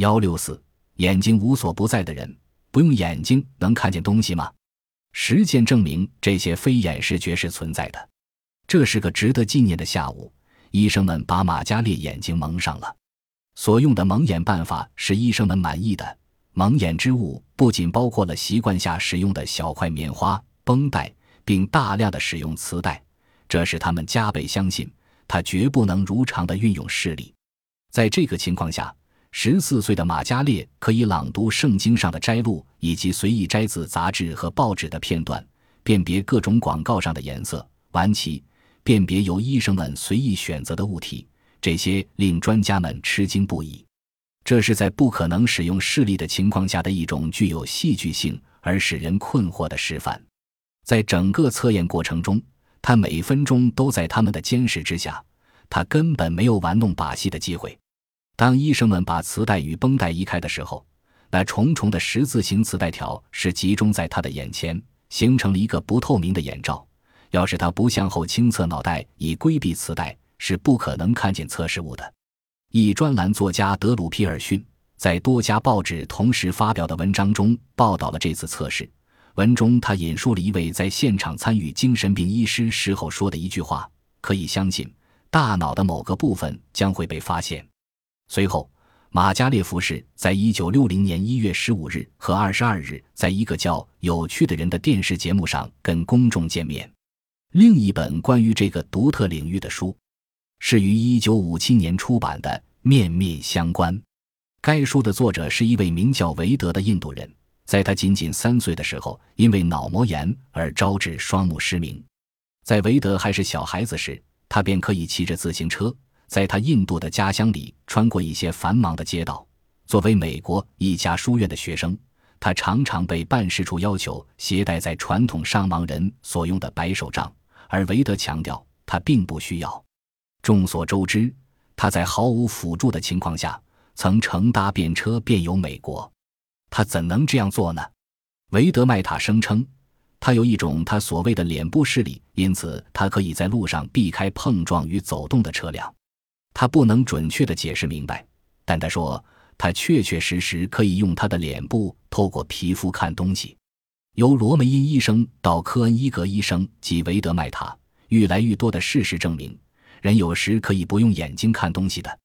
幺六四，眼睛无所不在的人，不用眼睛能看见东西吗？实践证明这些非眼视觉是存在的。这是个值得纪念的下午。医生们把马加列眼睛蒙上了。所用的蒙眼办法是医生们满意的。蒙眼之物不仅包括了习惯下使用的小块棉花、绷带，并大量的使用磁带，这使他们加倍相信他绝不能如常的运用视力。在这个情况下，十四岁的马加列可以朗读圣经上的摘录，以及随意摘自杂志和报纸的片段，辨别各种广告上的颜色、玩旗，辨别由医生们随意选择的物体。这些令专家们吃惊不已。这是在不可能使用视力的情况下的一种具有戏剧性而使人困惑的示范。在整个测验过程中，他每分钟都在他们的监视之下，他根本没有玩弄把戏的机会。当医生们把磁带与绷带移开的时候，那重重的十字形磁带条是集中在他的眼前，形成了一个不透明的眼罩。要是他不向后倾侧脑袋以规避磁带，是不可能看见测试物的。一专栏作家德鲁皮尔逊在多家报纸同时发表的文章中报道了这次测试。文中他引述了一位在现场参与精神病医师时候说的一句话：“可以相信，大脑的某个部分将会被发现。”随后，马加列夫士在一九六零年一月十五日和二十二日，在一个叫《有趣的人》的电视节目上跟公众见面。另一本关于这个独特领域的书，是于一九五七年出版的《面面相关》。该书的作者是一位名叫韦德的印度人，在他仅仅三岁的时候，因为脑膜炎而招致双目失明。在韦德还是小孩子时，他便可以骑着自行车。在他印度的家乡里，穿过一些繁忙的街道。作为美国一家书院的学生，他常常被办事处要求携带在传统上盲人所用的白手杖，而韦德强调他并不需要。众所周知，他在毫无辅助的情况下曾乘搭便车遍游美国。他怎能这样做呢？韦德麦塔声称，他有一种他所谓的脸部视力，因此他可以在路上避开碰撞与走动的车辆。他不能准确地解释明白，但他说他确确实实可以用他的脸部透过皮肤看东西。由罗梅因医生到科恩伊格医生及维德麦塔，愈来愈多的事实证明，人有时可以不用眼睛看东西的。